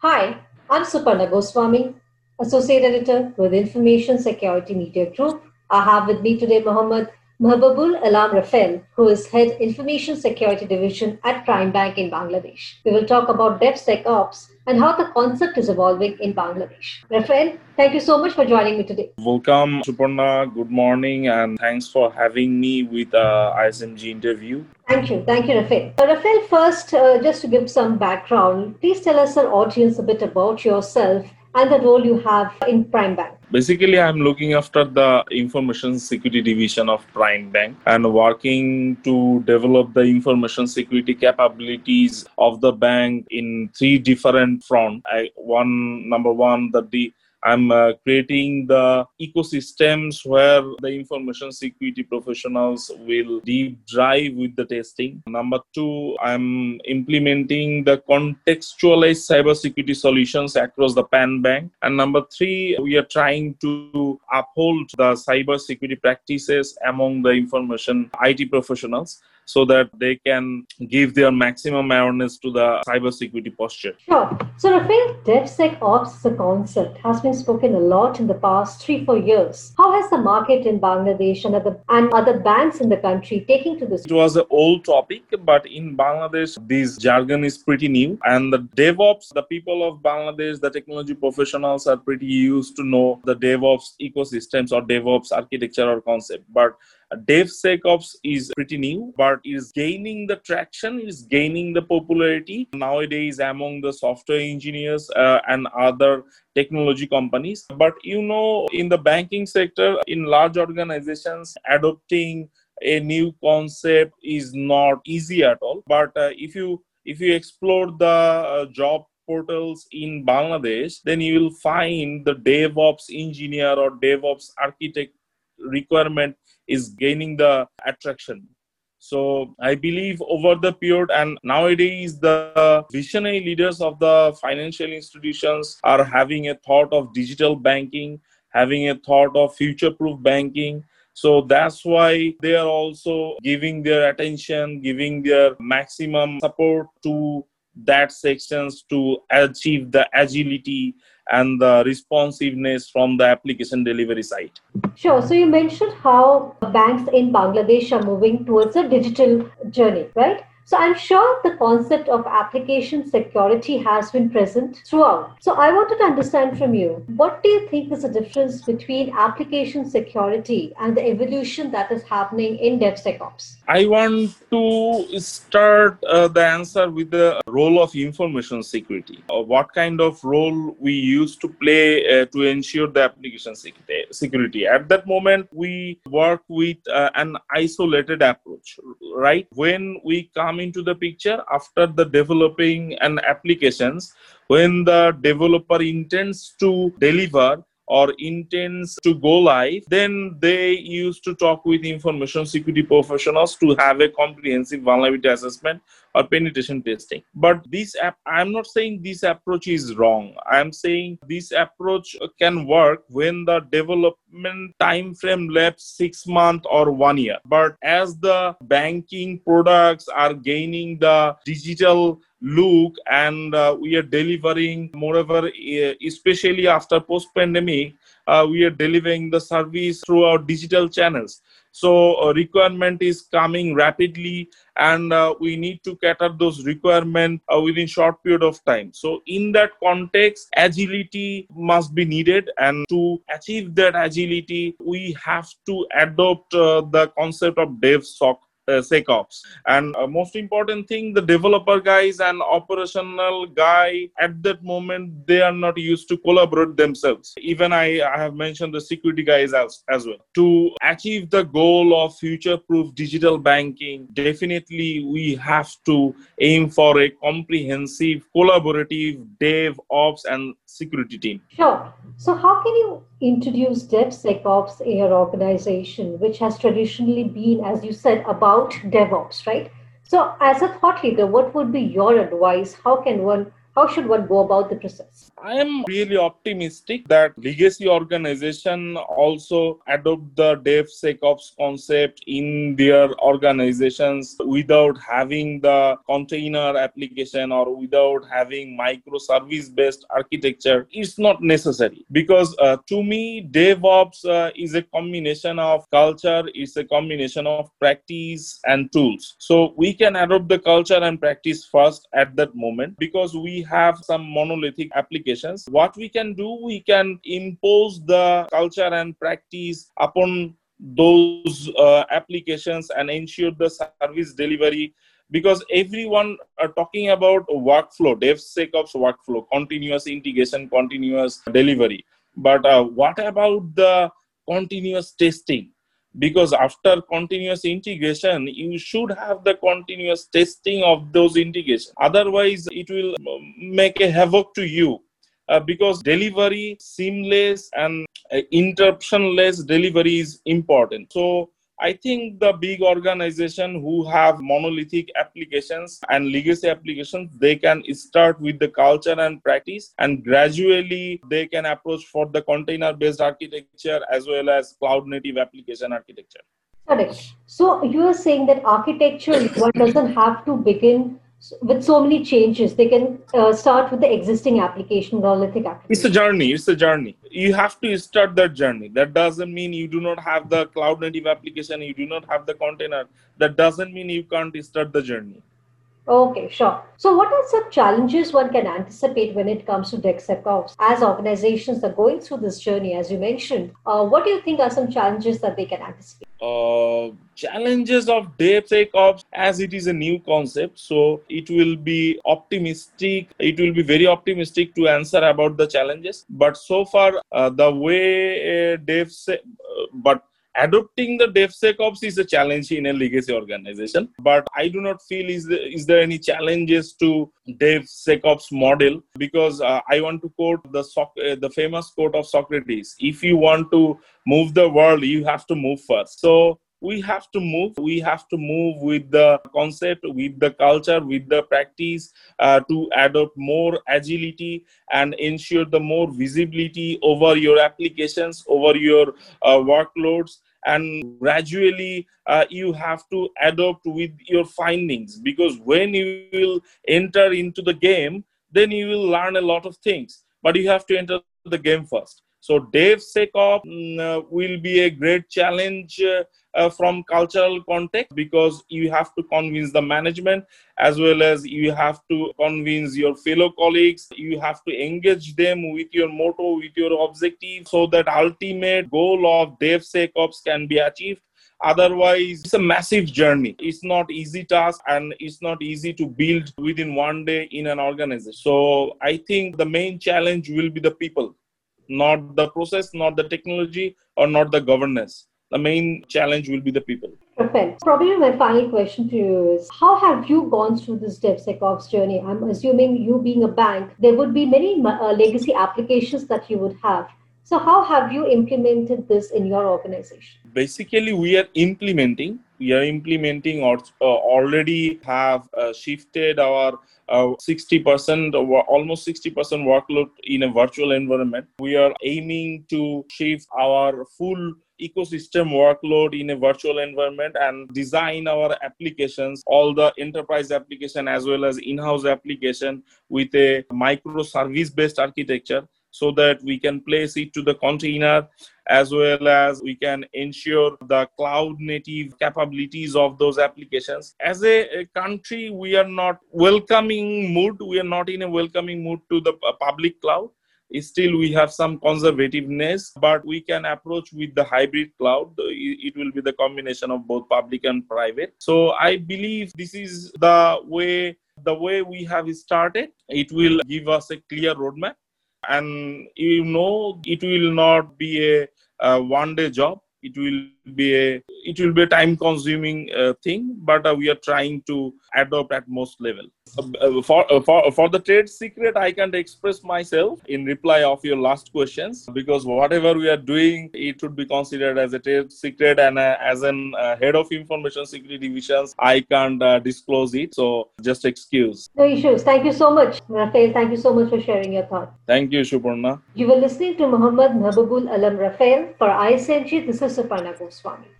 Hi, I'm Suparna Goswami, Associate Editor with Information Security Media Group. I have with me today Mohammed Mahbubul Alam Rafael, who is Head Information Security Division at Prime Bank in Bangladesh. We will talk about DevSecOps and how the concept is evolving in Bangladesh. Rafael, thank you so much for joining me today. Welcome, Suparna. Good morning, and thanks for having me with uh, ISMG interview. Thank you. Thank you, Rafael. Uh, Rafael, first, uh, just to give some background, please tell us, our audience, a bit about yourself and the role you have in Prime Bank. Basically, I'm looking after the information security division of Prime Bank and working to develop the information security capabilities of the bank in three different fronts. one number one, that the I'm uh, creating the ecosystems where the information security professionals will deep dive with the testing. Number two, I'm implementing the contextualized cybersecurity solutions across the PAN bank. And number three, we are trying to uphold the cybersecurity practices among the information IT professionals so that they can give their maximum awareness to the cybersecurity posture. Sure. So, Rafael, DevSecOps as a concept has been spoken a lot in the past three, four years. How has the market in Bangladesh and other, and other banks in the country taking to this? It was an old topic, but in Bangladesh, this jargon is pretty new. And the DevOps, the people of Bangladesh, the technology professionals are pretty used to know the DevOps ecosystems or DevOps architecture or concept. But DevSecOps is pretty new, but is gaining the traction, is gaining the popularity nowadays among the software engineers uh, and other technology companies. But you know, in the banking sector, in large organizations, adopting a new concept is not easy at all. But uh, if you if you explore the uh, job portals in Bangladesh, then you will find the DevOps engineer or DevOps architect requirement is gaining the attraction. So i believe over the period and nowadays the visionary leaders of the financial institutions are having a thought of digital banking having a thought of future proof banking. So that's why they are also giving their attention giving their maximum support to that sections to achieve the agility and the responsiveness from the application delivery side. Sure. So you mentioned how banks in Bangladesh are moving towards a digital journey, right? So I'm sure the concept of application security has been present throughout. So I wanted to understand from you, what do you think is the difference between application security and the evolution that is happening in DevSecOps? I want to start uh, the answer with the role of information security. Uh, what kind of role we used to play uh, to ensure the application security. At that moment, we work with uh, an isolated approach, right? When we come come into the picture after the developing an applications when the developer intends to deliver or intends to go live, then they used to talk with information security professionals to have a comprehensive vulnerability assessment or penetration testing. But this app, I'm not saying this approach is wrong. I'm saying this approach can work when the development time frame left six months or one year. But as the banking products are gaining the digital look and uh, we are delivering moreover especially after post pandemic uh, we are delivering the service through our digital channels. So uh, requirement is coming rapidly and uh, we need to cater those requirements uh, within short period of time. So in that context agility must be needed and to achieve that agility we have to adopt uh, the concept of devsoc uh, SecOps. And uh, most important thing, the developer guys and operational guy at that moment they are not used to collaborate themselves. Even I, I have mentioned the security guys as as well. To achieve the goal of future-proof digital banking, definitely we have to aim for a comprehensive, collaborative dev, ops, and security team. Sure. So, how can you introduce DevSecOps in your organization, which has traditionally been, as you said, about DevOps, right? So, as a thought leader, what would be your advice? How can one How should one go about the process? I am really optimistic that legacy organization also adopt the DevSecOps concept in their organizations without having the container application or without having microservice based architecture. It's not necessary because uh, to me, DevOps uh, is a combination of culture, it's a combination of practice and tools. So we can adopt the culture and practice first at that moment because we have some monolithic applications. What we can do, we can impose the culture and practice upon those uh, applications and ensure the service delivery. Because everyone are talking about workflow devsecops workflow continuous integration continuous delivery. But uh, what about the continuous testing because after continuous integration you should have the continuous testing of those integration otherwise it will um, make a havoc to you. Uh, because delivery seamless and uh, interruptionless delivery is important. So I think the big organization who have monolithic applications and legacy applications, they can start with the culture and practice and gradually they can approach for the container based architecture as well as cloud native application architecture. So you are saying that architecture doesn't have to begin with so many changes they can uh, start with the existing application monolithic application. It's a journey it's a journey. You have to start that journey. That doesn't mean you do not have the cloud native application you do not have the container. That doesn't mean you can't start the journey Okay, sure. So, what are some challenges one can anticipate when it comes to DevSecOps as organizations are going through this journey, as you mentioned? Uh, what do you think are some challenges that they can anticipate? Uh, challenges of DevSecOps as it is a new concept, so it will be optimistic. It will be very optimistic to answer about the challenges. But so far, uh, the way uh, DevSec, uh, but adopting the DevSecOps is a challenge in a legacy organization, but I do not feel is there, is there any challenges to DevSecOps model because uh, I want to quote the uh, the famous quote of Socrates: "If you want to move the world, you have to move first. So we have to move we have to move with the concept with the culture with the practice uh, to adopt more agility and ensure the more visibility over your applications over your uh, workloads and gradually uh, you have to adopt with your findings. Because when you will enter into the game then you will learn a lot of things. But you have to enter the game first. So DevSecOps mm, uh, will be a great challenge uh, uh, from cultural context because you have to convince the management as well as you have to convince your fellow colleagues. You have to engage them with your motto, with your objective, so that ultimate goal of DevSecOps can be achieved otherwise it's a massive journey it's not easy task and it's not easy to build within one day in an organization so i think the main challenge will be the people not the process, not the technology, or not the governance. The main challenge will be the people. Perfect. Probably my final question to you is How have you gone through this DevSecOps journey? I'm assuming you being a bank, there would be many uh, legacy applications that you would have. So, how have you implemented this in your organization? Basically, we are implementing. We are implementing or uh, already have uh, shifted our uh, 60% or almost 60% workload in a virtual environment. We are aiming to shift our full ecosystem workload in a virtual environment and design our applications all the enterprise application as well as in-house application with a microservice based architecture so that we can place it to the container as well as we can ensure the cloud native capabilities of those applications. As a, a, country we are not welcoming mood. We are not in a welcoming mood to the public cloud still we have some conservativeness but we can approach with the hybrid cloud. It will be the combination of both public and private. So i believe this is the way the way we have started. It will give us a clear roadmap. And you know it will not be a, a one day job. It will be a it will be a time consuming uh, thing but uh, we are trying to adopt at most level uh, for, uh, for for the trade secret i can't express myself in reply of your last questions because whatever we are doing it should be considered as a trade secret and uh, as an uh, head of information security divisions i can't uh, disclose it so just excuse No issues. Thank you so much, Rafael. Thank you so much for sharing your thoughts. thank you suparna You were listening to Muhammad Mahbubul Alam Rafael for ISMG. This is Suparna Goswami.